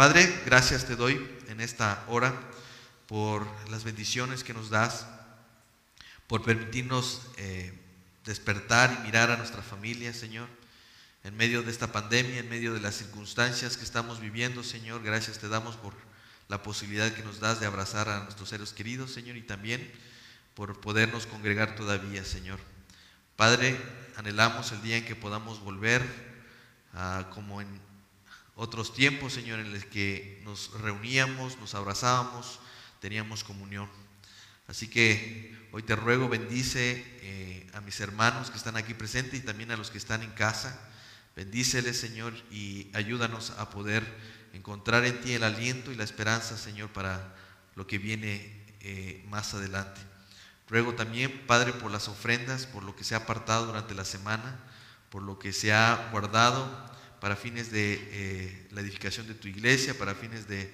Padre, gracias te doy en esta hora por las bendiciones que nos das, por permitirnos eh, despertar y mirar a nuestra familia, Señor, en medio de esta pandemia, en medio de las circunstancias que estamos viviendo, Señor. Gracias te damos por la posibilidad que nos das de abrazar a nuestros seres queridos, Señor, y también por podernos congregar todavía, Señor. Padre, anhelamos el día en que podamos volver a, como en otros tiempos, Señor, en los que nos reuníamos, nos abrazábamos, teníamos comunión. Así que hoy te ruego, bendice eh, a mis hermanos que están aquí presentes y también a los que están en casa. Bendíceles, Señor, y ayúdanos a poder encontrar en ti el aliento y la esperanza, Señor, para lo que viene eh, más adelante. Ruego también, Padre, por las ofrendas, por lo que se ha apartado durante la semana, por lo que se ha guardado para fines de eh, la edificación de tu iglesia, para fines de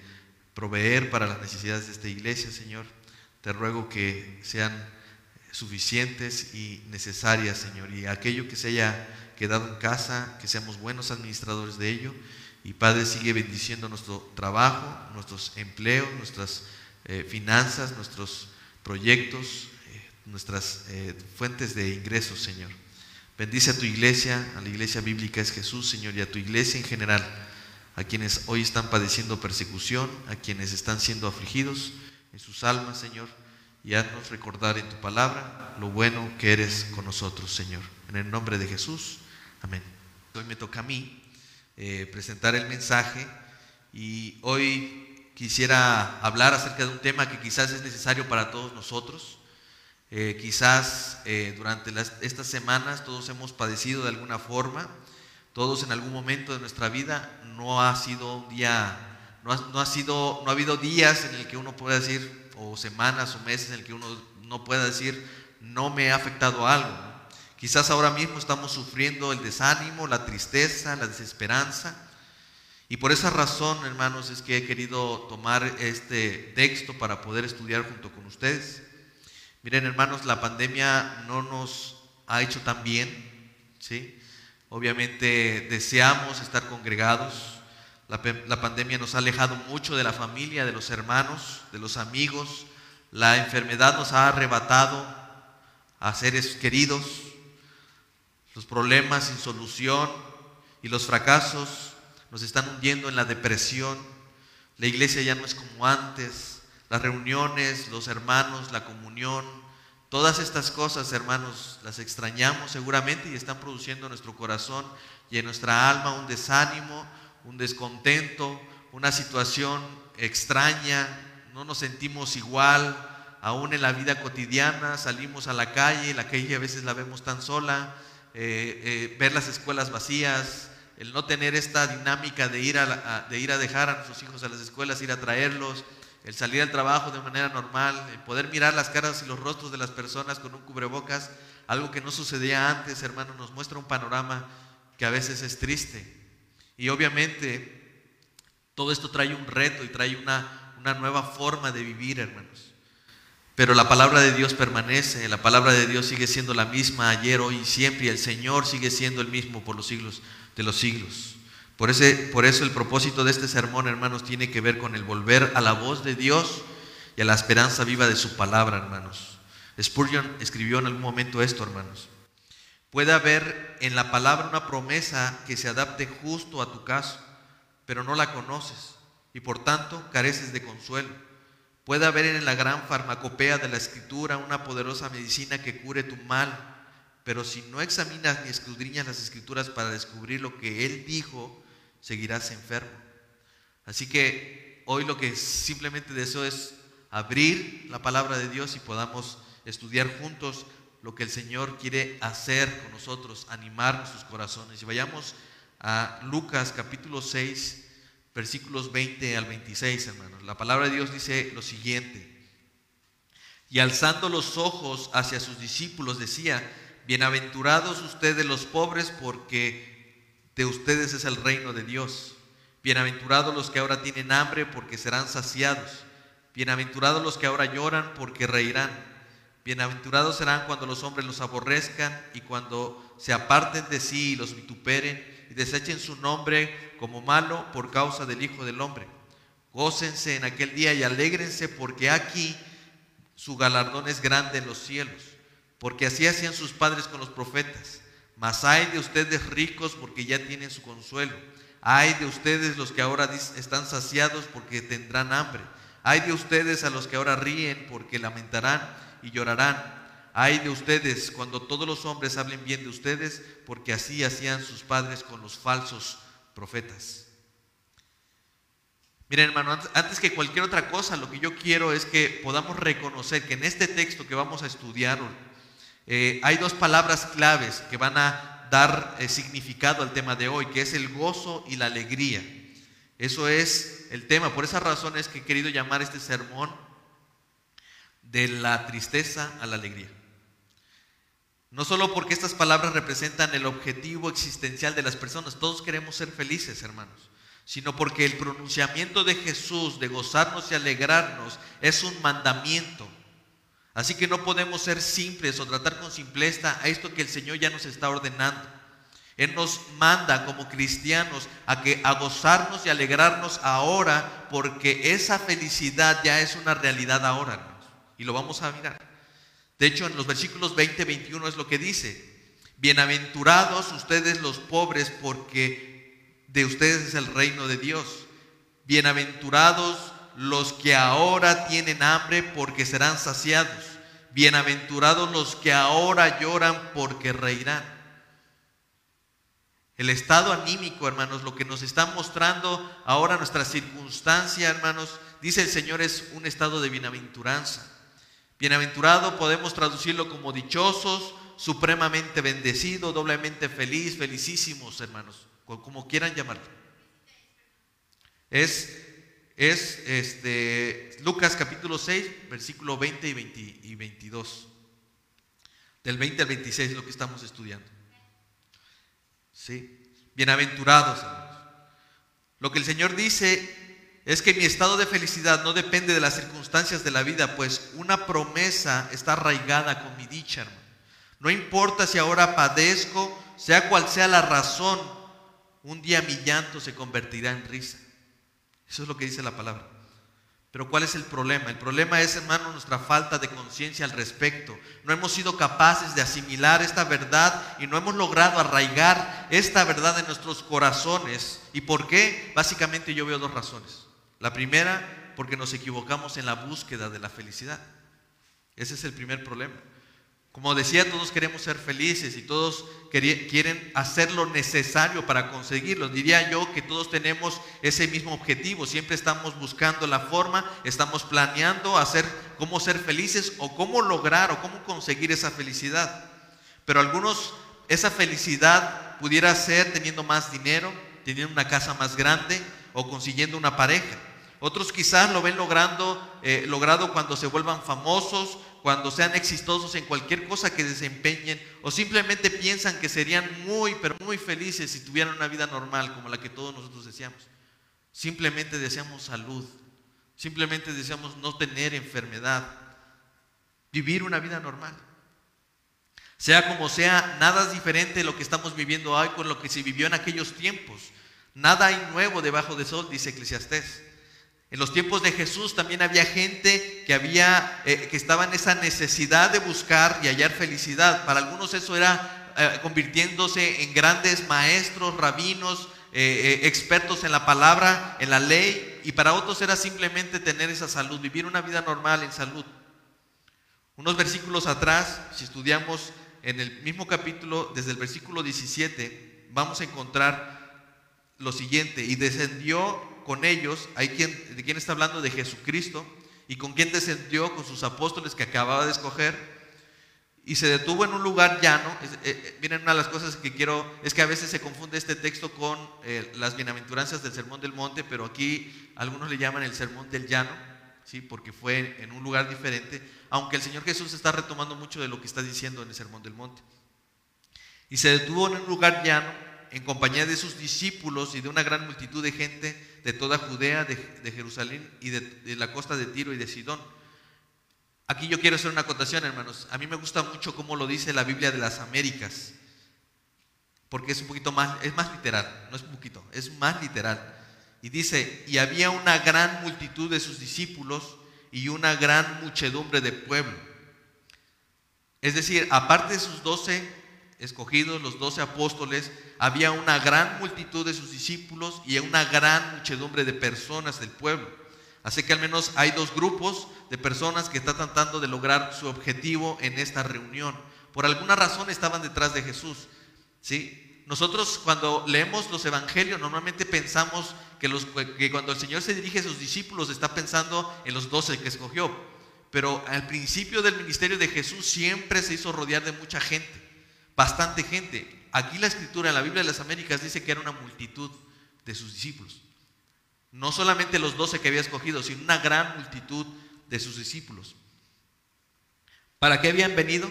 proveer para las necesidades de esta iglesia, Señor. Te ruego que sean suficientes y necesarias, Señor. Y aquello que se haya quedado en casa, que seamos buenos administradores de ello. Y Padre, sigue bendiciendo nuestro trabajo, nuestros empleos, nuestras eh, finanzas, nuestros proyectos, eh, nuestras fuentes de ingresos, Señor. Bendice a tu iglesia, a la iglesia bíblica es Jesús, Señor, y a tu iglesia en general, a quienes hoy están padeciendo persecución, a quienes están siendo afligidos en sus almas, Señor, y haznos recordar en tu palabra lo bueno que eres con nosotros, Señor. En el nombre de Jesús, amén. Hoy me toca a mí eh, presentar el mensaje y hoy quisiera hablar acerca de un tema que quizás es necesario para todos nosotros eh, quizás eh, durante estas semanas todos hemos padecido de alguna forma, todos en algún momento de nuestra vida no ha sido un día, no ha, sido, no ha habido días en el que uno pueda decir, o semanas o meses en el que uno no pueda decir, no me ha afectado algo. Quizás ahora mismo estamos sufriendo el desánimo, la tristeza, la desesperanza. Y por esa razón, hermanos, es que he querido tomar este texto para poder estudiar junto con ustedes. Miren, hermanos, la pandemia no nos ha hecho tan bien, ¿sí? Obviamente deseamos estar congregados. La, la, pandemia nos ha alejado mucho de la familia, de los hermanos, de los amigos. La enfermedad nos ha arrebatado a seres queridos. Los problemas sin solución y los fracasos nos están hundiendo en la depresión. La iglesia ya no es como antes. Las reuniones, los hermanos, la comunión, todas estas cosas, hermanos, las extrañamos seguramente y están produciendo en nuestro corazón y en nuestra alma un desánimo, un descontento, una situación extraña, no nos sentimos igual, aún en la vida cotidiana, salimos a la calle, la calle a veces la vemos tan sola, eh, eh, ver las escuelas vacías, el no tener esta dinámica de ir a, de ir a dejar a nuestros hijos a las escuelas, ir a traerlos, el salir al trabajo de manera normal, el poder mirar las caras y los rostros de las personas con un cubrebocas, algo que no sucedía antes, hermano, nos muestra un panorama que a veces es triste. Y obviamente todo esto trae un reto y trae una, una nueva forma de vivir, hermanos. Pero la palabra de Dios permanece, la palabra de Dios sigue siendo la misma ayer, hoy y siempre, y el Señor sigue siendo el mismo por los siglos de los siglos. Por, ese, por eso el propósito de este sermón, hermanos, tiene que ver con el volver a la voz de Dios y a la esperanza viva de su palabra, hermanos. Spurgeon escribió en algún momento esto, hermanos. Puede haber en la palabra una promesa que se adapte justo a tu caso, pero no la conoces y por tanto careces de consuelo. Puede haber en la gran farmacopea de la escritura una poderosa medicina que cure tu mal, pero si no examinas ni escudriñas las escrituras para descubrir lo que Él dijo, seguirás enfermo. Así que hoy lo que simplemente deseo es abrir la palabra de Dios y podamos estudiar juntos lo que el Señor quiere hacer con nosotros, animar nuestros corazones. Y vayamos a Lucas capítulo 6, versículos 20 al 26, hermanos. La palabra de Dios dice lo siguiente. Y alzando los ojos hacia sus discípulos decía, bienaventurados ustedes los pobres porque de ustedes es el reino de Dios. Bienaventurados los que ahora tienen hambre porque serán saciados. Bienaventurados los que ahora lloran porque reirán. Bienaventurados serán cuando los hombres los aborrezcan y cuando se aparten de sí y los vituperen y desechen su nombre como malo por causa del Hijo del Hombre. Gócense en aquel día y alégrense porque aquí su galardón es grande en los cielos, porque así hacían sus padres con los profetas. Mas hay de ustedes ricos porque ya tienen su consuelo. Hay de ustedes los que ahora están saciados porque tendrán hambre. Hay de ustedes a los que ahora ríen porque lamentarán y llorarán. Hay de ustedes cuando todos los hombres hablen bien de ustedes, porque así hacían sus padres con los falsos profetas. Miren, hermano, antes que cualquier otra cosa, lo que yo quiero es que podamos reconocer que en este texto que vamos a estudiar, eh, hay dos palabras claves que van a dar eh, significado al tema de hoy, que es el gozo y la alegría. Eso es el tema. Por esa razón es que he querido llamar este sermón de la tristeza a la alegría. No solo porque estas palabras representan el objetivo existencial de las personas, todos queremos ser felices, hermanos sino porque el pronunciamiento de Jesús de gozarnos y alegrarnos es un mandamiento. Así que no podemos ser simples o tratar con simpleza a esto que el Señor ya nos está ordenando. Él nos manda como cristianos a que a gozarnos y alegrarnos ahora porque esa felicidad ya es una realidad ahora, Y lo vamos a mirar. De hecho, en los versículos 20 21 es lo que dice: Bienaventurados ustedes los pobres porque de ustedes es el reino de Dios. Bienaventurados los que ahora tienen hambre porque serán saciados. Bienaventurados los que ahora lloran porque reirán. El estado anímico, hermanos, lo que nos está mostrando ahora nuestra circunstancia, hermanos, dice el Señor es un estado de bienaventuranza. Bienaventurado podemos traducirlo como dichosos, supremamente bendecido, doblemente feliz, felicísimos, hermanos como quieran llamarlo. Es, es este, Lucas capítulo 6, versículo 20 y, y 22. Del 20 al 26 es lo que estamos estudiando. ¿Sí? Bienaventurados, Lo que el Señor dice es que mi estado de felicidad no depende de las circunstancias de la vida, pues una promesa está arraigada con mi dicha, hermano. No importa si ahora padezco, sea cual sea la razón, un día mi llanto se convertirá en risa. Eso es lo que dice la palabra. Pero ¿cuál es el problema? El problema es, hermano, nuestra falta de conciencia al respecto. No hemos sido capaces de asimilar esta verdad y no hemos logrado arraigar esta verdad en nuestros corazones. ¿Y por qué? Básicamente yo veo dos razones. La primera, porque nos equivocamos en la búsqueda de la felicidad. Ese es el primer problema. Como decía, todos queremos ser felices y todos quieren hacer lo necesario para conseguirlo. Diría yo que todos tenemos ese mismo objetivo. Siempre estamos buscando la forma, estamos planeando hacer cómo ser felices o cómo lograr o cómo conseguir esa felicidad. Pero algunos, esa felicidad pudiera ser teniendo más dinero, teniendo una casa más grande o consiguiendo una pareja. Otros quizás lo ven eh, logrado cuando se vuelvan famosos cuando sean exitosos en cualquier cosa que desempeñen o simplemente piensan que serían muy, pero muy felices si tuvieran una vida normal como la que todos nosotros deseamos. Simplemente deseamos salud, simplemente deseamos no tener enfermedad, vivir una vida normal. Sea como sea, nada es diferente de lo que estamos viviendo hoy con lo que se vivió en aquellos tiempos. Nada hay nuevo debajo del sol, dice Eclesiastés. En los tiempos de Jesús también había gente que había eh, que estaba en esa necesidad de buscar y hallar felicidad. Para algunos eso era eh, convirtiéndose en grandes maestros, rabinos, eh, expertos en la palabra, en la ley, y para otros era simplemente tener esa salud, vivir una vida normal en salud. Unos versículos atrás, si estudiamos en el mismo capítulo, desde el versículo 17, vamos a encontrar lo siguiente, y descendió con ellos, hay quien, de quién está hablando de Jesucristo, y con quien descendió con sus apóstoles que acababa de escoger, y se detuvo en un lugar llano. Eh, eh, miren, una de las cosas que quiero es que a veces se confunde este texto con eh, las bienaventuranzas del Sermón del Monte, pero aquí algunos le llaman el Sermón del Llano, ¿sí? porque fue en un lugar diferente, aunque el Señor Jesús está retomando mucho de lo que está diciendo en el Sermón del Monte. Y se detuvo en un lugar llano en compañía de sus discípulos y de una gran multitud de gente de toda Judea, de, Jerusalén y de, la costa de Tiro y de Sidón. Aquí yo quiero hacer una acotación, hermanos. A mí me gusta mucho cómo lo dice la Biblia de las Américas, porque es un poquito más, es más literal, no es un poquito, es más literal. Y dice, y había una gran multitud de sus discípulos y una gran muchedumbre de pueblo. Es decir, aparte de sus doce escogidos, los doce apóstoles, había una gran multitud de sus discípulos y una gran muchedumbre de personas del pueblo. Así que al menos hay dos grupos de personas que están tratando de lograr su objetivo en esta reunión. Por alguna razón estaban detrás de Jesús. ¿sí? Nosotros cuando leemos los evangelios normalmente pensamos que, que cuando el Señor se dirige a sus discípulos está pensando en los doce que escogió. Pero al principio del ministerio de Jesús siempre se hizo rodear de mucha gente, bastante gente. Aquí la escritura en la Biblia de las Américas dice que era una multitud de sus discípulos. No solamente los doce que había escogido, sino una gran multitud de sus discípulos. ¿Para qué habían venido?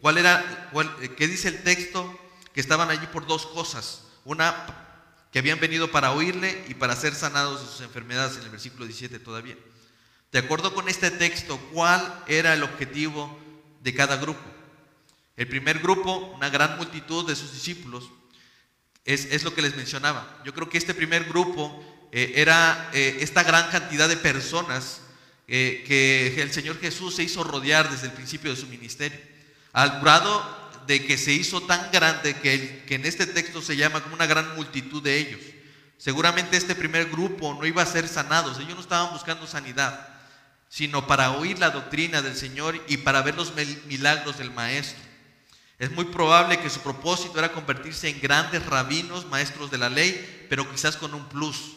¿Cuál era, ¿Qué dice el texto? Que estaban allí por dos cosas. Una, que habían venido para oírle y para ser sanados de sus enfermedades, en el versículo 17 todavía. De acuerdo con este texto, ¿cuál era el objetivo de cada grupo? El primer grupo, una gran multitud de sus discípulos, es, lo que les mencionaba. Yo creo que este primer grupo eh, era eh, esta gran cantidad de personas eh, que el Señor Jesús se hizo rodear desde el principio de su ministerio, al grado de que se hizo tan grande que, que en este texto se llama como una gran multitud de ellos. Seguramente este primer grupo no iba a ser sanados, ellos no estaban buscando sanidad, sino para oír la doctrina del Señor y para ver los milagros del Maestro. Es muy probable que su propósito era convertirse en grandes rabinos, maestros de la ley, pero quizás con un plus.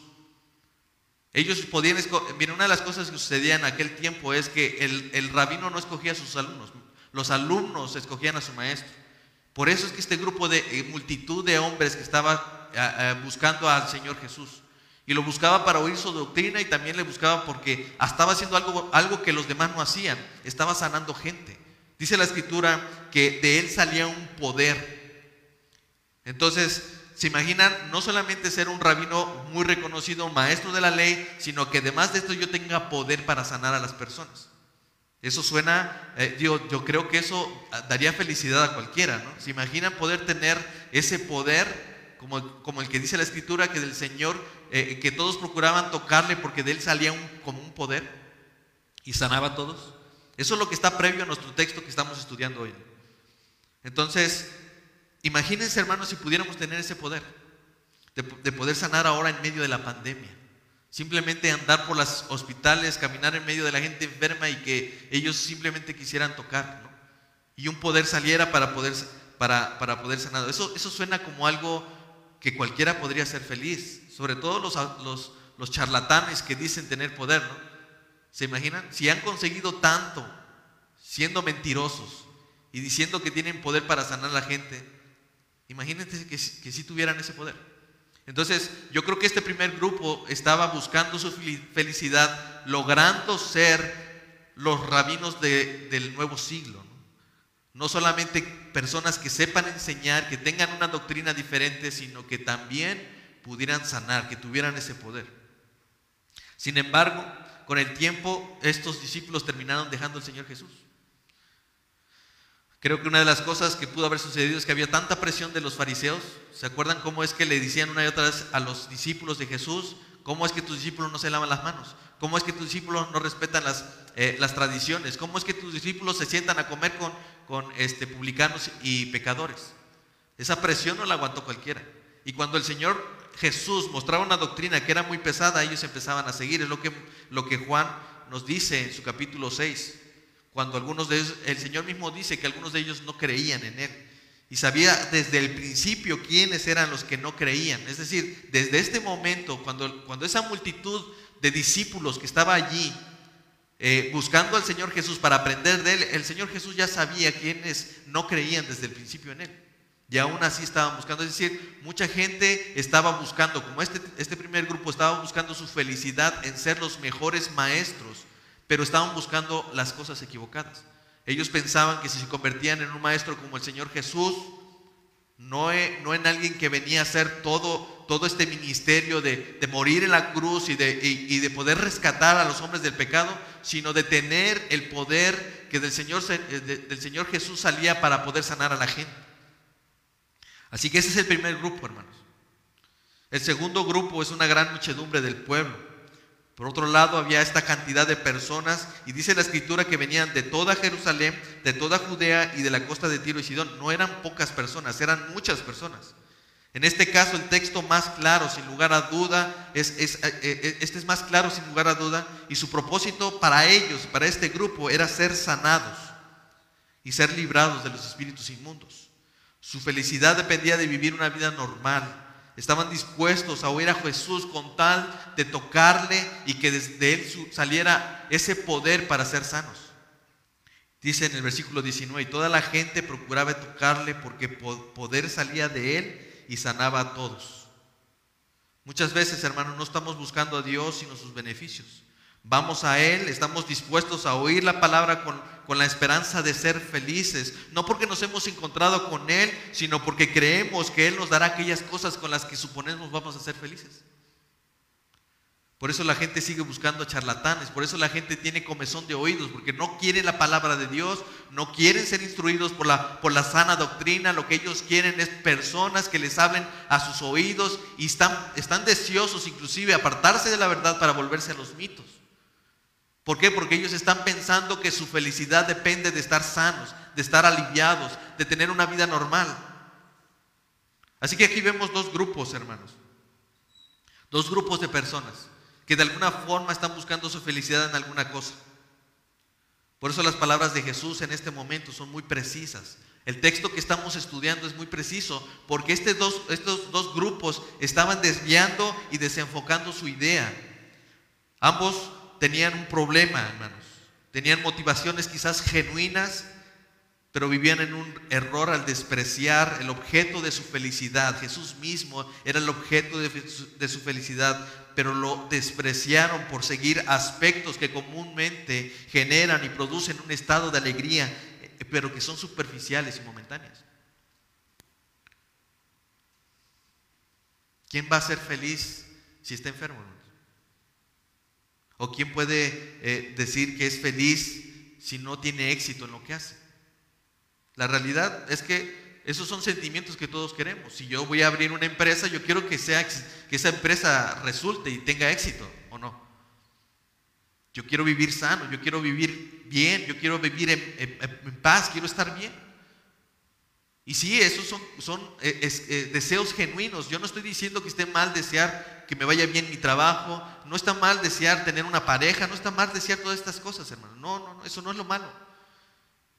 Ellos podían, mira, una de las cosas que sucedía en aquel tiempo es que el, rabino no escogía a sus alumnos, los alumnos escogían a su maestro. Por eso es que este grupo de eh, multitud de hombres que estaba eh, eh, buscando al Señor Jesús, y lo buscaba para oír su doctrina y también le buscaba porque estaba haciendo algo, algo que los demás no hacían, estaba sanando gente. Dice la escritura que de él salía un poder. Entonces, se imaginan no solamente ser un rabino muy reconocido, maestro de la ley, sino que además de esto yo tenga poder para sanar a las personas. Eso suena, eh, yo, creo que eso daría felicidad a cualquiera, ¿no? ¿Se imaginan poder tener ese poder, como, el que dice la escritura, que del Señor, eh, que todos procuraban tocarle porque de él salía como un poder y sanaba a todos? Eso es lo que está previo a nuestro texto que estamos estudiando hoy. Entonces, Imagínense, hermanos, si pudiéramos tener ese poder, de, poder sanar ahora en medio de la pandemia. Simplemente andar por los hospitales, caminar en medio de la gente enferma y que ellos simplemente quisieran tocar, ¿no? Y un poder saliera para poder, para, para poder sanar. Eso, eso suena como algo que cualquiera podría ser feliz, sobre todo los, los, los charlatanes que dicen tener poder, ¿no? ¿Se imaginan? Si han conseguido tanto siendo mentirosos y diciendo que tienen poder para sanar a la gente, Imagínense que, que sí tuvieran ese poder. Entonces, yo creo que este primer grupo estaba buscando su felicidad, logrando ser los rabinos del nuevo siglo. ¿no? solamente personas que sepan enseñar, que tengan una doctrina diferente, sino que también pudieran sanar, que tuvieran ese poder. Sin embargo, con el tiempo, estos discípulos terminaron dejando al Señor Jesús. Creo que una de las cosas que pudo haber sucedido es que había tanta presión de los fariseos. ¿Se acuerdan cómo es que le decían una y otra vez a los discípulos de Jesús? ¿Cómo es que tus discípulos no se lavan las manos? ¿Cómo es que tus discípulos no respetan las, eh, las tradiciones? ¿Cómo es que tus discípulos se sientan a comer con, con este, publicanos y pecadores? Esa presión no la aguantó cualquiera. Y cuando el Señor Jesús mostraba una doctrina que era muy pesada, ellos empezaban a seguir. Es lo que, lo que Juan nos dice en su capítulo 6 cuando algunos de ellos, el Señor mismo dice que algunos de ellos no creían en Él. Y sabía desde el principio quiénes eran los que no creían. Es decir, desde este momento, cuando, cuando esa multitud de discípulos que estaba allí eh, buscando al Señor Jesús para aprender de Él, el Señor Jesús ya sabía quiénes no creían desde el principio en Él. Y aún así estaban buscando. Es decir, mucha gente estaba buscando, como este, este primer grupo estaba buscando su felicidad en ser los mejores maestros pero estaban buscando las cosas equivocadas. Ellos pensaban que si se convertían en un maestro como el Señor Jesús, no, e, no en alguien que venía a hacer todo, todo este ministerio de, morir en la cruz y de, y, de, poder rescatar a los hombres del pecado, sino de tener el poder que del Señor, eh, del Señor Jesús salía para poder sanar a la gente. Así que ese es el primer grupo, hermanos. El segundo grupo es una gran muchedumbre del pueblo. Por otro lado, había esta cantidad de personas y dice la escritura que venían de toda Jerusalén, de toda Judea y de la costa de Tiro y Sidón. No eran pocas personas, eran muchas personas. En este caso, el texto más claro, sin lugar a duda, es, eh, eh, este es más claro, sin lugar a duda, y su propósito para ellos, para este grupo, era ser sanados y ser librados de los espíritus inmundos. Su felicidad dependía de vivir una vida normal, estaban dispuestos a oír a Jesús con tal de tocarle y que desde él saliera ese poder para ser sanos. Dice en el versículo 19, y toda la gente procuraba tocarle porque poder salía de él y sanaba a todos. Muchas veces, hermanos, no estamos buscando a Dios sino sus beneficios. Vamos a Él, estamos dispuestos a oír la palabra con, con, la esperanza de ser felices, no porque nos hemos encontrado con Él, sino porque creemos que Él nos dará aquellas cosas con las que suponemos vamos a ser felices. Por eso la gente sigue buscando charlatanes, por eso la gente tiene comezón de oídos, porque no quieren la palabra de Dios, no quieren ser instruidos por la, por la sana doctrina, lo que ellos quieren es personas que les hablen a sus oídos y están, están deseosos inclusive apartarse de la verdad para volverse a los mitos. ¿Por qué? Porque ellos están pensando que su felicidad depende de estar sanos, de estar aliviados, de tener una vida normal. Así que aquí vemos dos grupos, hermanos. Dos grupos de personas que de alguna forma están buscando su felicidad en alguna cosa. Por eso las palabras de Jesús en este momento son muy precisas. El texto que estamos estudiando es muy preciso porque este dos, estos dos grupos estaban desviando y desenfocando su idea. Ambos tenían un problema, hermanos. Tenían motivaciones quizás genuinas, pero vivían en un error al despreciar el objeto de su felicidad. Jesús mismo era el objeto de su, felicidad, pero lo despreciaron por seguir aspectos que comúnmente generan y producen un estado de alegría, pero que son superficiales y momentáneas. ¿Quién va a ser feliz si está enfermo? ¿O quién puede eh, decir que es feliz si no tiene éxito en lo que hace? La realidad es que esos son sentimientos que todos queremos. Si yo voy a abrir una empresa, yo quiero que, sea, que esa empresa resulte y tenga éxito, ¿o no? Yo quiero vivir sano, yo quiero vivir bien, yo quiero vivir en, paz, quiero estar bien. Y sí, esos son, eh, eh, deseos genuinos. Yo no estoy diciendo que esté mal desear que me vaya bien mi trabajo, no está mal desear tener una pareja, no está mal desear todas estas cosas, hermano. No, no, no, eso no es lo malo.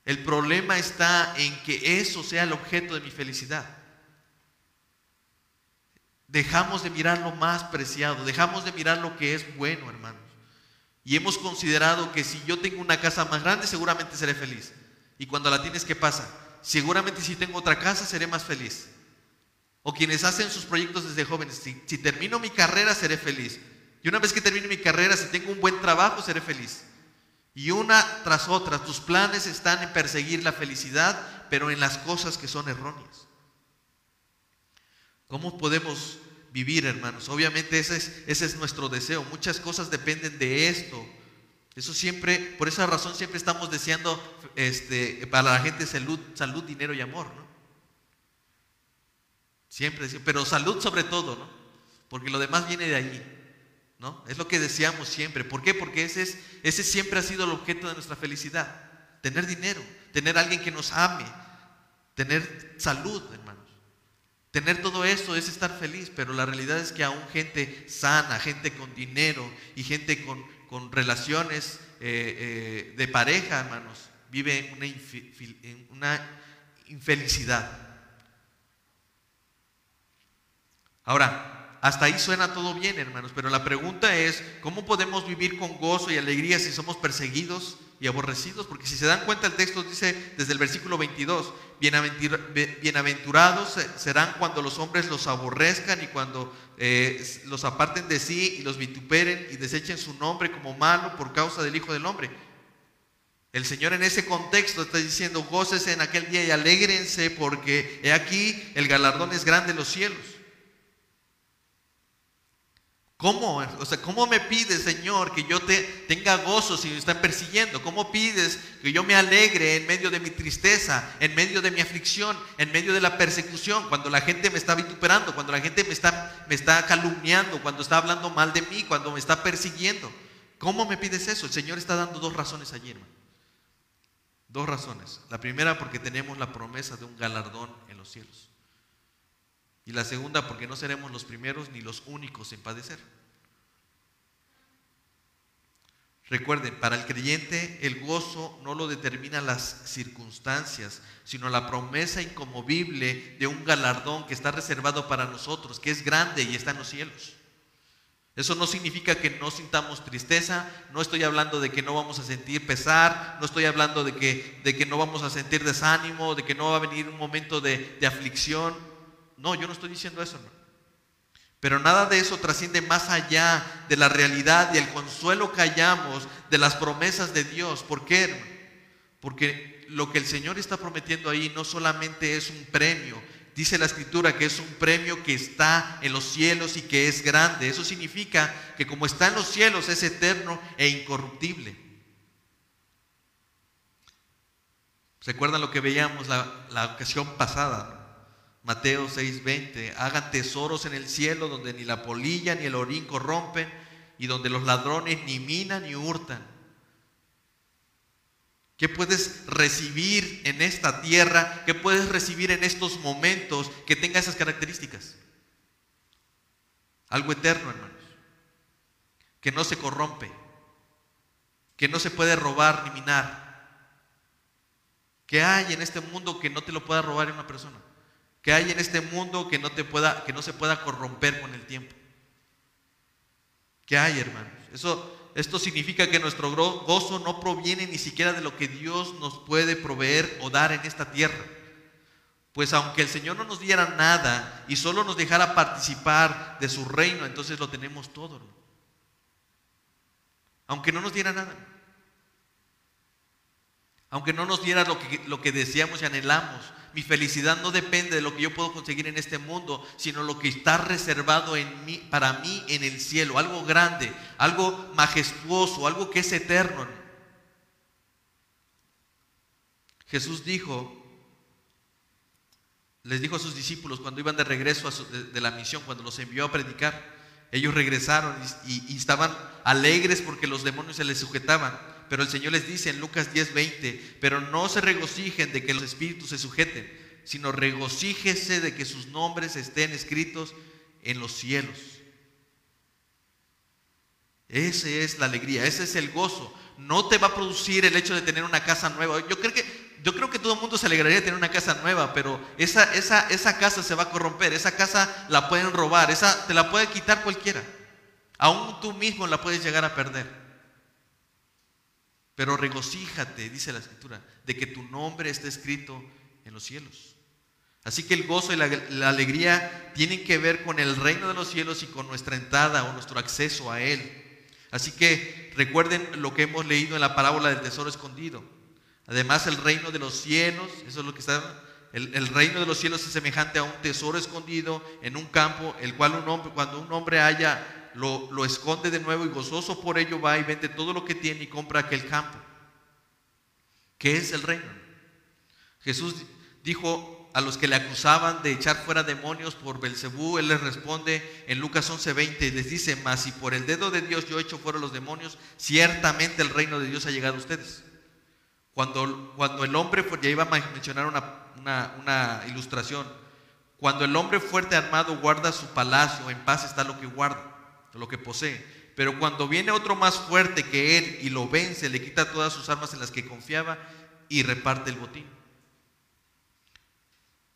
El problema está en que eso sea el objeto de mi felicidad. Dejamos de mirar lo más preciado, dejamos de mirar lo que es bueno, hermanos. Y hemos considerado que si yo tengo una casa más grande, seguramente seré feliz. Y cuando la tienes, ¿qué pasa? Seguramente si tengo otra casa, seré más feliz. O quienes hacen sus proyectos desde jóvenes, si, termino mi carrera seré feliz. Y una vez que termine mi carrera, si tengo un buen trabajo, seré feliz. Y una tras otra, tus planes están en perseguir la felicidad, pero en las cosas que son erróneas. ¿Cómo podemos vivir, hermanos? Obviamente ese es, ese es nuestro deseo. Muchas cosas dependen de esto. Eso siempre, por esa razón siempre estamos deseando este, para la gente salud, salud, dinero y amor, ¿no? Siempre, pero salud sobre todo, ¿no? Porque lo demás viene de allí, ¿no? Es lo que deseamos siempre. ¿Por qué? Porque ese, es, ese siempre ha sido el objeto de nuestra felicidad. Tener dinero, tener alguien que nos ame, tener salud, hermanos. Tener todo eso es estar feliz, pero la realidad es que aún gente sana, gente con dinero y gente con, con relaciones eh, eh, de pareja, hermanos, vive una, una infelicidad. Ahora, hasta ahí suena todo bien, hermanos, pero la pregunta es, ¿cómo podemos vivir con gozo y alegría si somos perseguidos y aborrecidos? Porque si se dan cuenta, el texto dice desde el versículo 22, bienaventurados serán cuando los hombres los aborrezcan y cuando eh, los aparten de sí y los vituperen y desechen su nombre como malo por causa del Hijo del Hombre. El Señor en ese contexto está diciendo, gócese en aquel día y alégrense porque he aquí el galardón es grande en los cielos. ¿Cómo? O sea, ¿cómo me pides, Señor, que yo te tenga gozo si me están persiguiendo? ¿Cómo pides que yo me alegre en medio de mi tristeza, en medio de mi aflicción, en medio de la persecución, cuando la gente me está vituperando, cuando la gente me está, me está calumniando, cuando está hablando mal de mí, cuando me está persiguiendo? ¿Cómo me pides eso? El Señor está dando dos razones allí, hermano. Dos razones. La primera porque tenemos la promesa de un galardón en los cielos. Y la segunda, porque no seremos los primeros ni los únicos en padecer. Recuerden, para el creyente el gozo no lo determina las circunstancias, sino la promesa incomovible de un galardón que está reservado para nosotros, que es grande y está en los cielos. Eso no significa que no sintamos tristeza, no estoy hablando de que no vamos a sentir pesar, no estoy hablando de que, de que no vamos a sentir desánimo, de que no va a venir un momento de, de aflicción. No, yo no estoy diciendo eso, no. Pero nada de eso trasciende más allá de la realidad y el consuelo que hallamos de las promesas de Dios. ¿Por qué? Porque lo que el Señor está prometiendo ahí no solamente es un premio, dice la escritura que es un premio que está en los cielos y que es grande. Eso significa que como está en los cielos es eterno e incorruptible. ¿Se acuerdan lo que veíamos la, la ocasión pasada? Mateo 6:20, hagan tesoros en el cielo donde ni la polilla ni el orín corrompen y donde los ladrones ni minan ni hurtan. ¿Qué puedes recibir en esta tierra? ¿Qué puedes recibir en estos momentos que tenga esas características? Algo eterno, hermanos. Que no se corrompe. Que no se puede robar ni minar. ¿Qué hay en este mundo que no te lo pueda robar una persona? ¿Qué hay en este mundo que no, te pueda, que no se pueda corromper con el tiempo? ¿Qué hay, hermanos? Eso, esto significa que nuestro gozo no proviene ni siquiera de lo que Dios nos puede proveer o dar en esta tierra. Pues aunque el Señor no nos diera nada y solo nos dejara participar de su reino, entonces lo tenemos todo. Aunque no nos diera nada. Aunque no nos diera lo que, lo que deseamos y anhelamos, mi felicidad no depende de lo que yo puedo conseguir en este mundo, sino lo que está reservado en mí, para mí en el cielo, algo grande, algo majestuoso, algo que es eterno. Jesús dijo, les dijo a sus discípulos cuando iban de regreso de, la misión, cuando los envió a predicar, ellos regresaron y, estaban alegres porque los demonios se les sujetaban. Pero el Señor les dice en Lucas 10:20, pero no se regocijen de que los espíritus se sujeten, sino regocíjese de que sus nombres estén escritos en los cielos. Esa es la alegría, ese es el gozo. No te va a producir el hecho de tener una casa nueva. Yo creo que, yo creo que todo el mundo se alegraría de tener una casa nueva, pero esa, esa, esa casa se va a corromper, esa casa la pueden robar, esa te la puede quitar cualquiera. Aún tú mismo la puedes llegar a perder. Pero regocíjate, dice la escritura, de que tu nombre esté escrito en los cielos. Así que el gozo y la, alegría tienen que ver con el reino de los cielos y con nuestra entrada o nuestro acceso a él. Así que recuerden lo que hemos leído en la parábola del tesoro escondido. Además, el reino de los cielos, eso es lo que está, el, reino de los cielos es semejante a un tesoro escondido en un campo, el cual un hombre, cuando un hombre haya lo, esconde de nuevo y gozoso por ello va y vende todo lo que tiene y compra aquel campo. ¿Qué es el reino? Jesús dijo a los que le acusaban de echar fuera demonios por Belcebú, él les responde en Lucas 11:20, les dice, mas si por el dedo de Dios yo echo fuera los demonios, ciertamente el reino de Dios ha llegado a ustedes. Cuando, cuando el hombre, ya iba a mencionar una, una ilustración, cuando el hombre fuerte armado guarda su palacio, en paz está lo que guarda lo que posee. Pero cuando viene otro más fuerte que él y lo vence, le quita todas sus armas en las que confiaba y reparte el botín.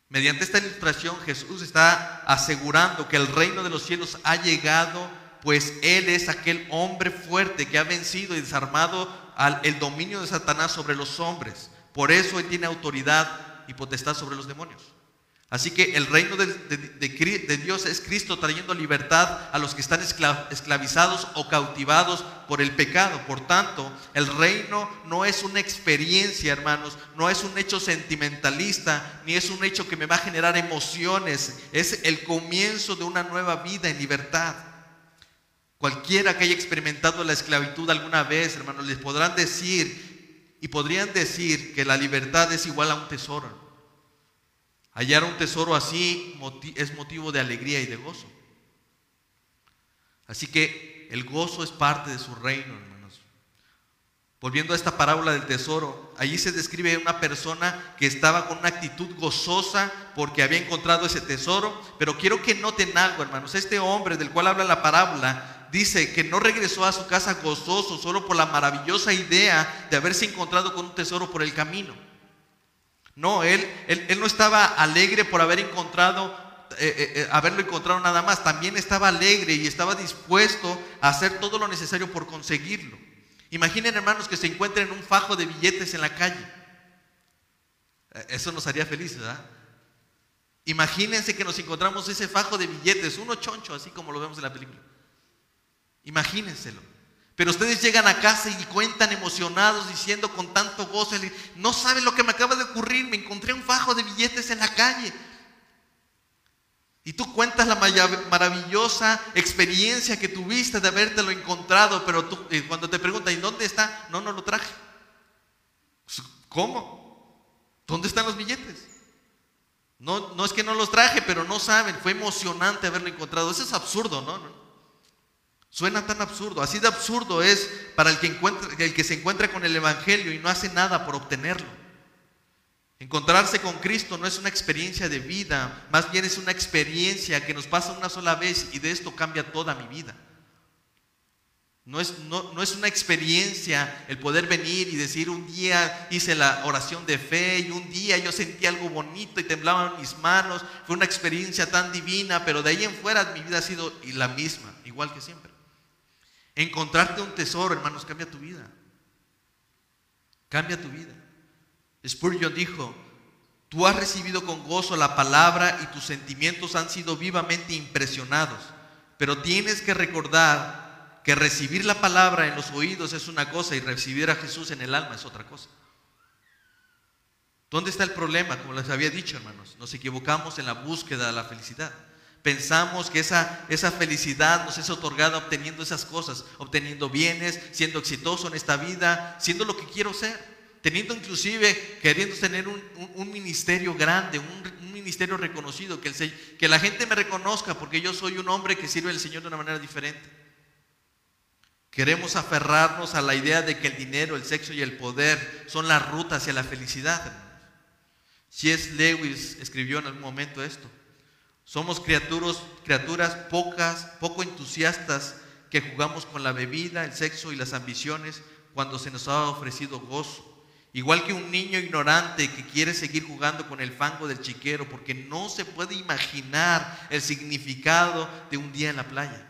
Mediante esta ilustración Jesús está asegurando que el reino de los cielos ha llegado, pues Él es aquel hombre fuerte que ha vencido y desarmado al, el dominio de Satanás sobre los hombres. Por eso Él tiene autoridad y potestad sobre los demonios. Así que el reino de, Dios es Cristo trayendo libertad a los que están esclavizados o cautivados por el pecado. Por tanto, el reino no es una experiencia, hermanos, no es un hecho sentimentalista, ni es un hecho que me va a generar emociones. Es el comienzo de una nueva vida en libertad. Cualquiera que haya experimentado la esclavitud alguna vez, hermanos, les podrán decir y podrían decir que la libertad es igual a un tesoro. Hallar un tesoro así es motivo de alegría y de gozo. Así que el gozo es parte de su reino, hermanos. Volviendo a esta parábola del tesoro, allí se describe una persona que estaba con una actitud gozosa porque había encontrado ese tesoro, pero quiero que noten algo, hermanos. Este hombre del cual habla la parábola dice que no regresó a su casa gozoso solo por la maravillosa idea de haberse encontrado con un tesoro por el camino. No, él, él, no estaba alegre por haber encontrado, eh, eh, eh, haberlo encontrado nada más, también estaba alegre y estaba dispuesto a hacer todo lo necesario por conseguirlo. Imaginen hermanos que se encuentren un fajo de billetes en la calle. Eso nos haría felices, ¿verdad? Imagínense que nos encontramos ese fajo de billetes, uno choncho, así como lo vemos en la película. Imagínenselo. Pero ustedes llegan a casa y cuentan emocionados diciendo con tanto gozo, no saben lo que me acaba de ocurrir, me encontré un fajo de billetes en la calle. Y tú cuentas la maravillosa experiencia que tuviste de habértelo encontrado, pero tú, eh, cuando te preguntan, ¿y dónde está? No, no lo traje. Pues, ¿Cómo? ¿Dónde están los billetes? No, no es que no los traje, pero no saben, fue emocionante haberlo encontrado. Eso es absurdo, ¿no? Suena tan absurdo. Así de absurdo es para el que, encuentra, el que se encuentra con el Evangelio y no hace nada por obtenerlo. Encontrarse con Cristo no es una experiencia de vida, más bien es una experiencia que nos pasa una sola vez y de esto cambia toda mi vida. No es, no, no es, una experiencia el poder venir y decir un día hice la oración de fe y un día yo sentí algo bonito y temblaban mis manos. Fue una experiencia tan divina, pero de ahí en fuera mi vida ha sido la misma, igual que siempre. Encontrarte un tesoro, hermanos, cambia tu vida. Cambia tu vida. Spurgeon dijo, tú has recibido con gozo la palabra y tus sentimientos han sido vivamente impresionados, pero tienes que recordar que recibir la palabra en los oídos es una cosa y recibir a Jesús en el alma es otra cosa. ¿Dónde está el problema? Como les había dicho, hermanos, nos equivocamos en la búsqueda de la felicidad. Pensamos que esa, esa felicidad nos es otorgada obteniendo esas cosas, obteniendo bienes, siendo exitoso en esta vida, siendo lo que quiero ser, teniendo inclusive, queriendo tener un, ministerio grande, un, ministerio reconocido, que, el, que la gente me reconozca porque yo soy un hombre que sirve al Señor de una manera diferente. Queremos aferrarnos a la idea de que el dinero, el sexo y el poder son la ruta hacia la felicidad. C.S. Lewis escribió en algún momento esto. Somos criaturas, criaturas pocas, poco entusiastas que jugamos con la bebida, el sexo y las ambiciones cuando se nos ha ofrecido gozo. Igual que un niño ignorante que quiere seguir jugando con el fango del chiquero porque no se puede imaginar el significado de un día en la playa.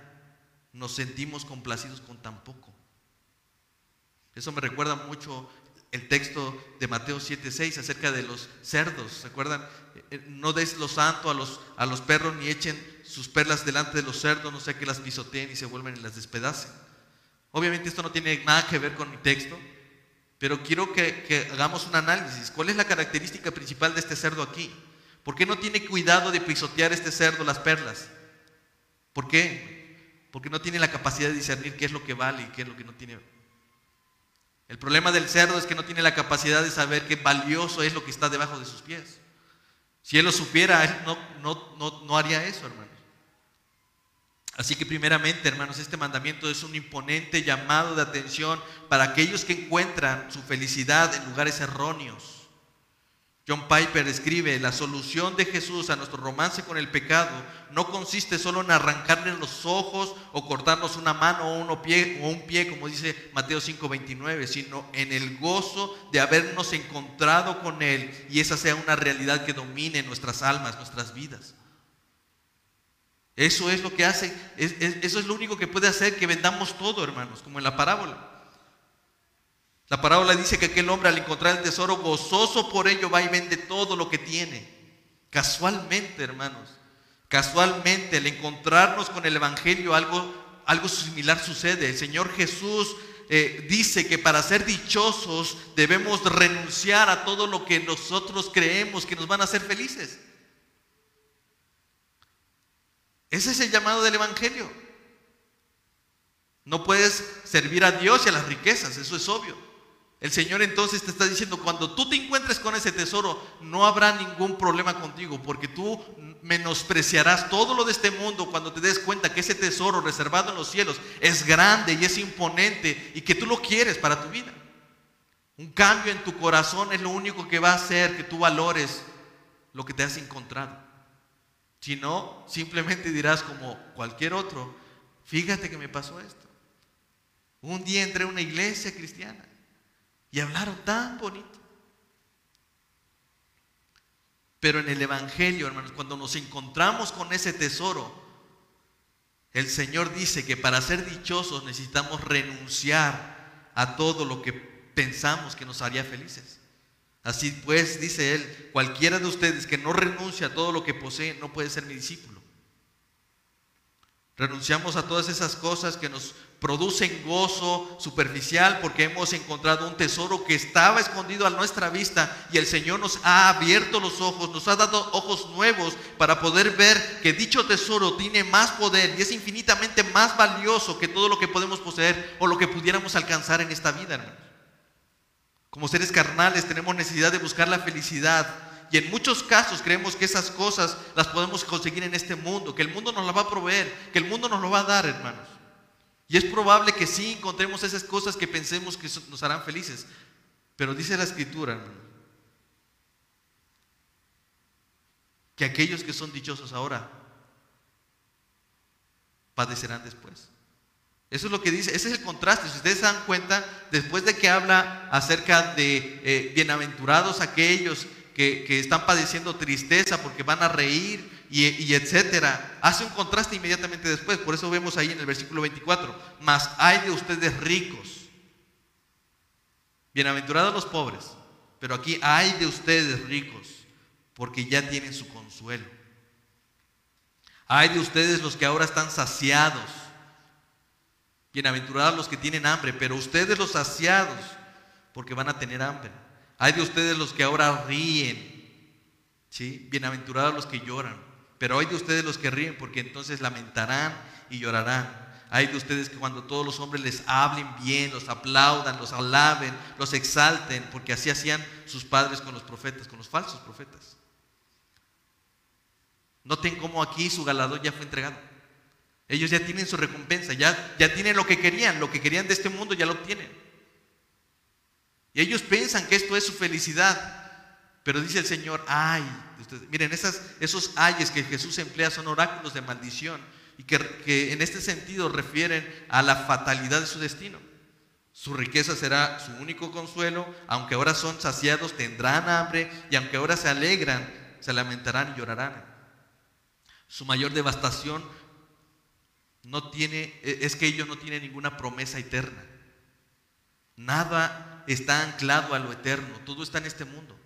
Nos sentimos complacidos con tan poco. Eso me recuerda mucho el texto de Mateo 7:6 acerca de los cerdos. ¿Se acuerdan? Eh, no des lo santo a los, a los perros ni echen sus perlas delante de los cerdos, no sea que las pisoteen y se vuelven y las despedacen. Obviamente esto no tiene nada que ver con mi texto, pero quiero que, que hagamos un análisis. ¿Cuál es la característica principal de este cerdo aquí? ¿Por qué no tiene cuidado de pisotear este cerdo las perlas? ¿Por qué? Porque no tiene la capacidad de discernir qué es lo que vale y qué es lo que no tiene el problema del cerdo es que no tiene la capacidad de saber qué valioso es lo que está debajo de sus pies. Si él lo supiera, él no, no, no, haría eso, hermanos. Así que primeramente, hermanos, este mandamiento es un imponente llamado de atención para aquellos que encuentran su felicidad en lugares erróneos. John Piper escribe, la solución de Jesús a nuestro romance con el pecado no consiste solo en arrancarle los ojos o cortarnos una mano o, uno pie, o un pie, como dice Mateo 5:29, sino en el gozo de habernos encontrado con Él y esa sea una realidad que domine nuestras almas, nuestras vidas. Eso es lo que hace, eso es lo único que puede hacer que vendamos todo, hermanos, como en la parábola. La parábola dice que aquel hombre al encontrar el tesoro gozoso por ello va y vende todo lo que tiene. Casualmente, hermanos, casualmente al encontrarnos con el Evangelio algo, algo similar sucede. El Señor Jesús eh, dice que para ser dichosos debemos renunciar a todo lo que nosotros creemos que nos van a hacer felices. Ese es el llamado del Evangelio. No puedes servir a Dios y a las riquezas, eso es obvio. El Señor entonces te está diciendo, cuando tú te encuentres con ese tesoro, no habrá ningún problema contigo, porque tú menospreciarás todo lo de este mundo cuando te des cuenta que ese tesoro reservado en los cielos es grande y es imponente y que tú lo quieres para tu vida. Un cambio en tu corazón es lo único que va a hacer que tú valores lo que te has encontrado. Si no, simplemente dirás como cualquier otro, fíjate que me pasó esto. Un día entré a una iglesia cristiana y hablaron tan bonito. Pero en el Evangelio, hermanos, cuando nos encontramos con ese tesoro, el Señor dice que para ser dichosos necesitamos renunciar a todo lo que pensamos que nos haría felices. Así pues, dice él, cualquiera de ustedes que no renuncia a todo lo que posee no puede ser mi discípulo. Renunciamos a todas esas cosas que nos producen gozo superficial porque hemos encontrado un tesoro que estaba escondido a nuestra vista y el Señor nos ha abierto los ojos, nos ha dado ojos nuevos para poder ver que dicho tesoro tiene más poder y es infinitamente más valioso que todo lo que podemos poseer o lo que pudiéramos alcanzar en esta vida. Como seres carnales tenemos necesidad de buscar la felicidad y en muchos casos creemos que esas cosas las podemos conseguir en este mundo, que el mundo nos las va a proveer, que el mundo nos lo va a dar, hermanos. Y es probable que sí encontremos esas cosas que pensemos que nos harán felices. Pero dice la escritura, hermano, que aquellos que son dichosos ahora padecerán después. Eso es lo que dice, ese es el contraste. Si ustedes se dan cuenta, después de que habla acerca de eh, bienaventurados aquellos que, están padeciendo tristeza porque van a reír y, etcétera, hace un contraste inmediatamente después. Por eso vemos ahí en el versículo 24, mas hay de ustedes ricos. Bienaventurados los pobres, pero aquí hay de ustedes ricos, porque ya tienen su consuelo. Hay de ustedes los que ahora están saciados Bienaventurados los que tienen hambre, pero ustedes los saciados, porque van a tener hambre. Hay de ustedes los que ahora ríen, ¿sí? Bienaventurados los que lloran, pero hay de ustedes los que ríen, porque entonces lamentarán y llorarán. Hay de ustedes que cuando todos los hombres les hablen bien, los aplaudan, los alaben, los exalten, porque así hacían sus padres con los profetas, con los falsos profetas. Noten cómo aquí su galardón ya fue entregado. Ellos ya tienen su recompensa, ya, ya tienen lo que querían, lo que querían de este mundo ya lo tienen. Y ellos piensan que esto es su felicidad. Pero dice el Señor, ay, miren, esos ayes que Jesús emplea son oráculos de maldición y que, que en este sentido refieren a la fatalidad de su destino. Su riqueza será su único consuelo, aunque ahora son saciados, tendrán hambre y aunque ahora se alegran, se lamentarán y llorarán. Su mayor devastación no tiene, e, es que ellos no tienen ninguna promesa eterna. Nada está anclado a lo eterno, todo está en este mundo.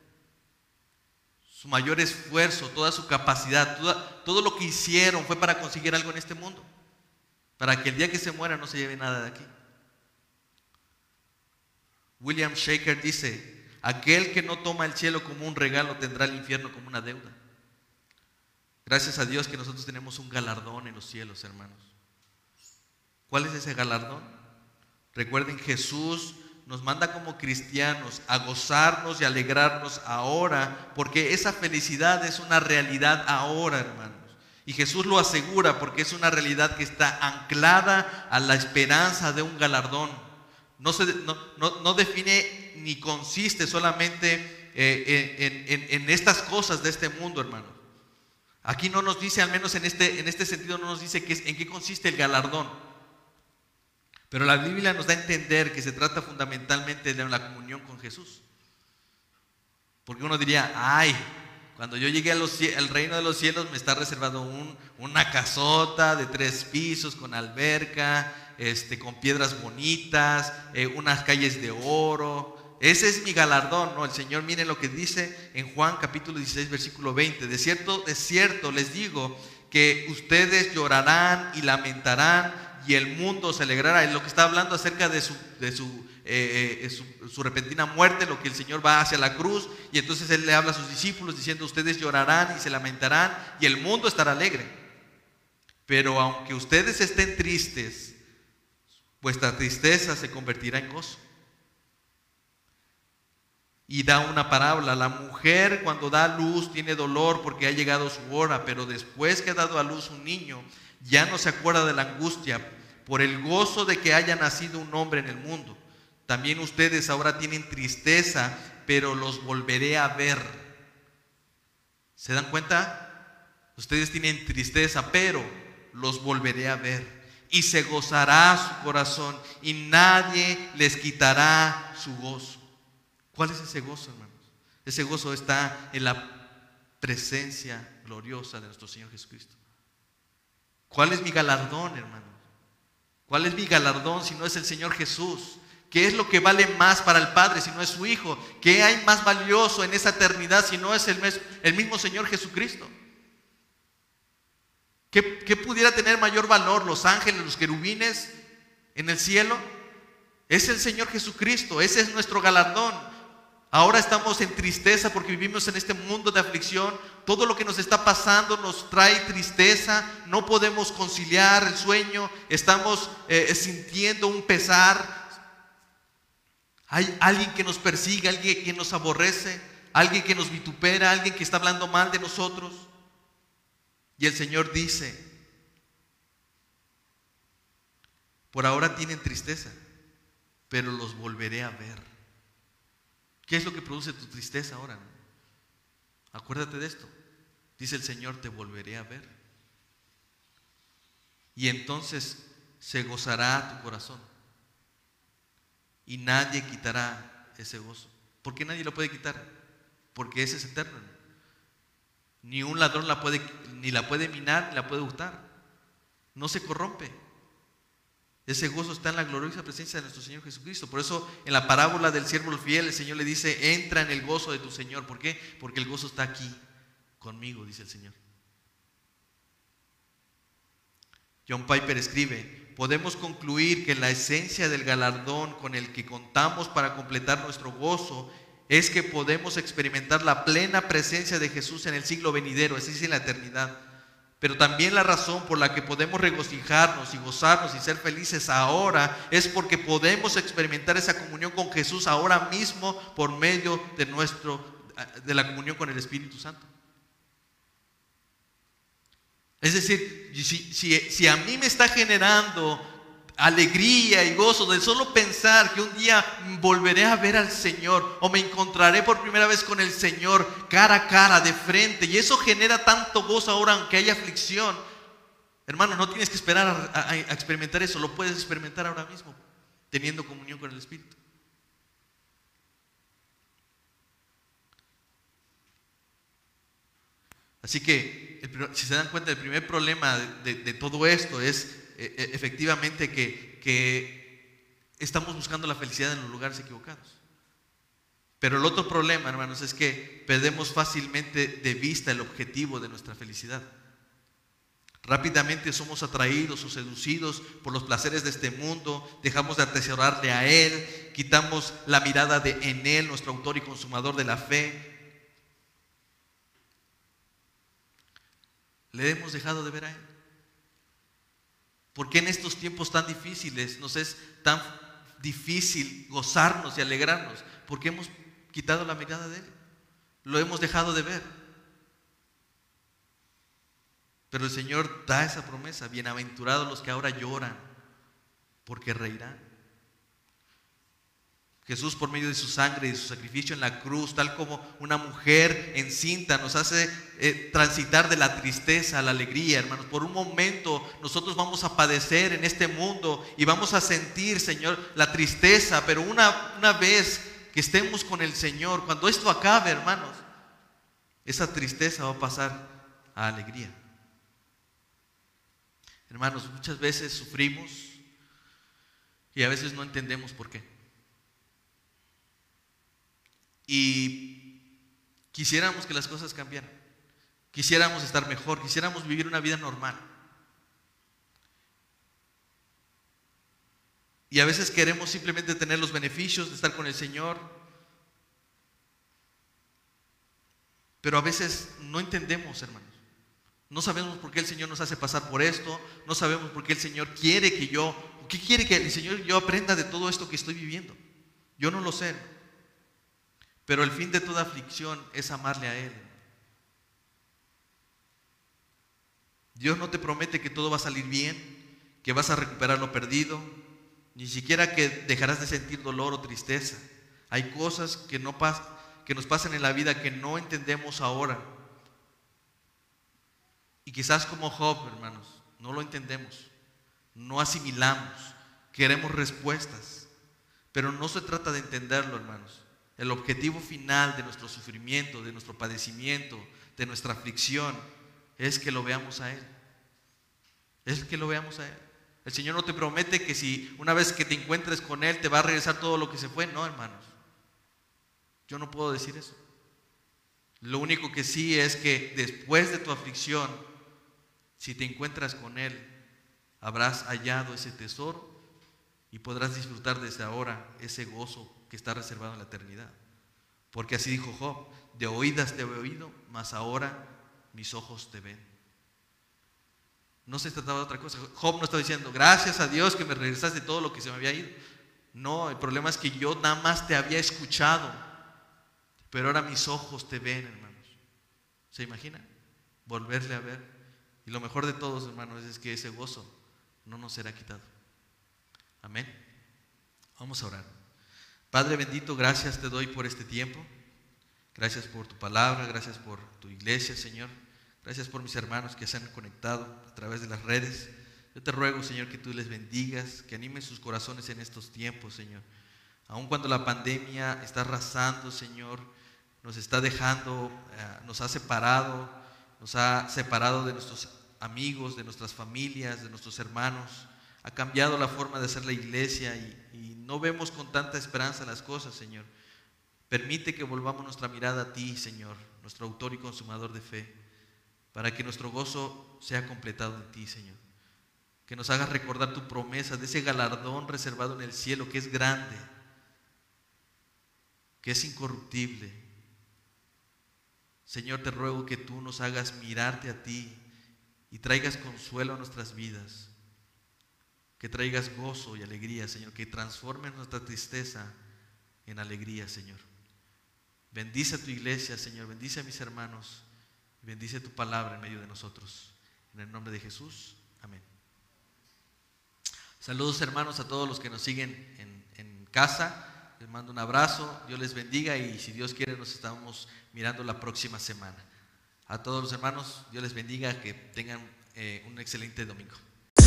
Su mayor esfuerzo, toda su capacidad, todo lo que hicieron fue para conseguir algo en este mundo, para que el día que se muera no se lleve nada de aquí. William Shaker dice, aquel que no toma el cielo como un regalo tendrá el infierno como una deuda. Gracias a Dios que nosotros tenemos un galardón en los cielos, hermanos. ¿Cuál es ese galardón? Recuerden, Jesús nos manda como cristianos a gozarnos y alegrarnos ahora, porque esa felicidad es una realidad ahora, hermanos. Y Jesús lo asegura porque es una realidad que está anclada a la esperanza de un galardón. No, se, no, define ni consiste solamente eh, en, en, estas cosas de este mundo, hermano. Aquí no nos dice, al menos en este, en este sentido, no nos dice que, en qué consiste el galardón. Pero la Biblia nos da a entender que se trata fundamentalmente de la comunión con Jesús. Porque uno diría, ay, cuando yo llegué al reino de los cielos me está reservado una casota de tres pisos con alberca, este, con piedras bonitas, eh, unas calles de oro. Ese es mi galardón, ¿no? El Señor, miren lo que dice en Juan capítulo 16, versículo 20. De cierto, de cierto les digo que ustedes llorarán y lamentarán y el mundo se alegrará. Es lo que está hablando acerca de su, de eh, eh, su, su, repentina muerte, lo que el Señor va hacia la cruz. Y entonces Él le habla a sus discípulos diciendo, ustedes llorarán y se lamentarán y el mundo estará alegre. Pero aunque ustedes estén tristes, vuestra tristeza se convertirá en gozo. Y da una parábola, la mujer cuando da luz tiene dolor porque ha llegado su hora, pero después que ha dado a luz un niño, ya no se acuerda de la angustia por el gozo de que haya nacido un hombre en el mundo. También ustedes ahora tienen tristeza, pero los volveré a ver. ¿Se dan cuenta? Ustedes tienen tristeza, pero los volveré a ver. Y se gozará su corazón y nadie les quitará su gozo. ¿Cuál es ese gozo, hermanos? Ese gozo está en la presencia gloriosa de nuestro Señor Jesucristo. ¿Cuál es mi galardón, hermanos? ¿Cuál es mi galardón si no es el Señor Jesús? ¿Qué es lo que vale más para el Padre si no es su Hijo? ¿Qué hay más valioso en esa eternidad si no es el, mismo Señor Jesucristo? ¿Qué, ¿Qué, pudiera tener mayor valor los ángeles, los querubines en el cielo? Es el Señor Jesucristo, ese es nuestro galardón. Ahora estamos en tristeza porque vivimos en este mundo de aflicción. Todo lo que nos está pasando nos trae tristeza. No podemos conciliar el sueño. Estamos eh, sintiendo un pesar. Hay alguien que nos persigue, alguien que nos aborrece, alguien que nos vitupera, alguien que está hablando mal de nosotros. Y el Señor dice, por ahora tienen tristeza, pero los volveré a ver. ¿Qué es lo que produce tu tristeza ahora? Acuérdate de esto. Dice el Señor, te volveré a ver. Y entonces se gozará tu corazón. Y nadie quitará ese gozo. ¿Por qué nadie lo puede quitar? Porque ese es eterno. Ni un ladrón la puede, ni la puede minar, ni la puede gustar. No se corrompe. Ese gozo está en la gloriosa presencia de nuestro Señor Jesucristo. Por eso en la parábola del siervo fiel el Señor le dice, entra en el gozo de tu Señor. ¿Por qué? Porque el gozo está aquí conmigo, dice el Señor. John Piper escribe, podemos concluir que la esencia del galardón con el que contamos para completar nuestro gozo es que podemos experimentar la plena presencia de Jesús en el siglo venidero, es decir, en la eternidad. Pero también la razón por la que podemos regocijarnos y gozarnos y ser felices ahora es porque podemos experimentar esa comunión con Jesús ahora mismo por medio de nuestro de la comunión con el Espíritu Santo. Es decir, si, si a mí me está generando alegría y gozo de solo pensar que un día volveré a ver al Señor o me encontraré por primera vez con el Señor cara a cara, de frente. Y eso genera tanto gozo ahora aunque haya aflicción. Hermano, no tienes que esperar a, experimentar eso, lo puedes experimentar ahora mismo, teniendo comunión con el Espíritu. Así que, si se dan cuenta, el primer problema de todo esto es e, e, efectivamente que, que estamos buscando la felicidad en los lugares equivocados. Pero el otro problema, hermanos, es que perdemos fácilmente de vista el objetivo de nuestra felicidad. Rápidamente somos atraídos o seducidos por los placeres de este mundo, dejamos de atesorarle a Él, quitamos la mirada de en Él, nuestro autor y consumador de la fe. Le hemos dejado de ver a Él. ¿Por qué en estos tiempos tan difíciles nos es tan difícil gozarnos y alegrarnos? Porque hemos quitado la mirada de Él. Lo hemos dejado de ver. Pero el Señor da esa promesa. Bienaventurados los que ahora lloran, porque reirán. Jesús por medio de su sangre y su sacrificio en la cruz, tal como una mujer encinta, nos hace eh, transitar de la tristeza a la alegría, hermanos. Por un momento nosotros vamos a padecer en este mundo y vamos a sentir, Señor, la tristeza, pero una, una vez que estemos con el Señor, cuando esto acabe, hermanos, esa tristeza va a pasar a alegría. Hermanos, muchas veces sufrimos y a veces no entendemos por qué. Y quisiéramos que las cosas cambiaran. Quisiéramos estar mejor, quisiéramos vivir una vida normal. Y a veces queremos simplemente tener los beneficios de estar con el Señor. Pero a veces no entendemos, hermanos. No sabemos por qué el Señor nos hace pasar por esto, no sabemos por qué el Señor quiere que yo, qué quiere que el Señor yo aprenda de todo esto que estoy viviendo. Yo no lo sé. Pero el fin de toda aflicción es amarle a Él. Dios no te promete que todo va a salir bien, que vas a recuperar lo perdido, ni siquiera que dejarás de sentir dolor o tristeza. Hay cosas que, no que nos pasan en la vida que no entendemos ahora. Y quizás como Job, hermanos, no lo entendemos, no asimilamos, queremos respuestas. Pero no se trata de entenderlo, hermanos. El objetivo final de nuestro sufrimiento, de nuestro padecimiento, de nuestra aflicción, es que lo veamos a Él. Es que lo veamos a Él. El Señor no te promete que si una vez que te encuentres con Él te va a regresar todo lo que se fue. No, hermanos. Yo no puedo decir eso. Lo único que sí es que después de tu aflicción, si te encuentras con Él, habrás hallado ese tesoro y podrás disfrutar desde ahora ese gozo que está reservado en la eternidad. Porque así dijo Job, de oídas te he oído, mas ahora mis ojos te ven. No se trataba de otra cosa. Job no está diciendo, gracias a Dios que me regresaste todo lo que se me había ido. No, el problema es que yo nada más te había escuchado, pero ahora mis ojos te ven, hermanos. ¿Se imagina? Volverle a ver. Y lo mejor de todos, hermanos, es que ese gozo no nos será quitado. Amén. Vamos a orar. Padre bendito, gracias te doy por este tiempo. Gracias por tu palabra, gracias por tu iglesia, Señor. Gracias por mis hermanos que se han conectado a través de las redes. Yo te ruego, Señor, que tú les bendigas, que animes sus corazones en estos tiempos, Señor. Aun cuando la pandemia está arrasando, Señor, nos está dejando, eh, nos ha separado, nos ha separado de nuestros amigos, de nuestras familias, de nuestros hermanos. Ha cambiado la forma de hacer la iglesia y, no vemos con tanta esperanza las cosas, Señor. Permite que volvamos nuestra mirada a ti, Señor, nuestro autor y consumador de fe, para que nuestro gozo sea completado en ti, Señor. Que nos hagas recordar tu promesa de ese galardón reservado en el cielo que es grande, que es incorruptible. Señor, te ruego que tú nos hagas mirarte a ti y traigas consuelo a nuestras vidas que traigas gozo y alegría, Señor, que transformes nuestra tristeza en alegría, Señor. Bendice a tu iglesia, Señor, bendice a mis hermanos, bendice tu palabra en medio de nosotros. En el nombre de Jesús, amén. Saludos hermanos a todos los que nos siguen en, casa. Les mando un abrazo, Dios les bendiga y si Dios quiere nos estamos mirando la próxima semana. A todos los hermanos, Dios les bendiga, que tengan eh, un excelente domingo.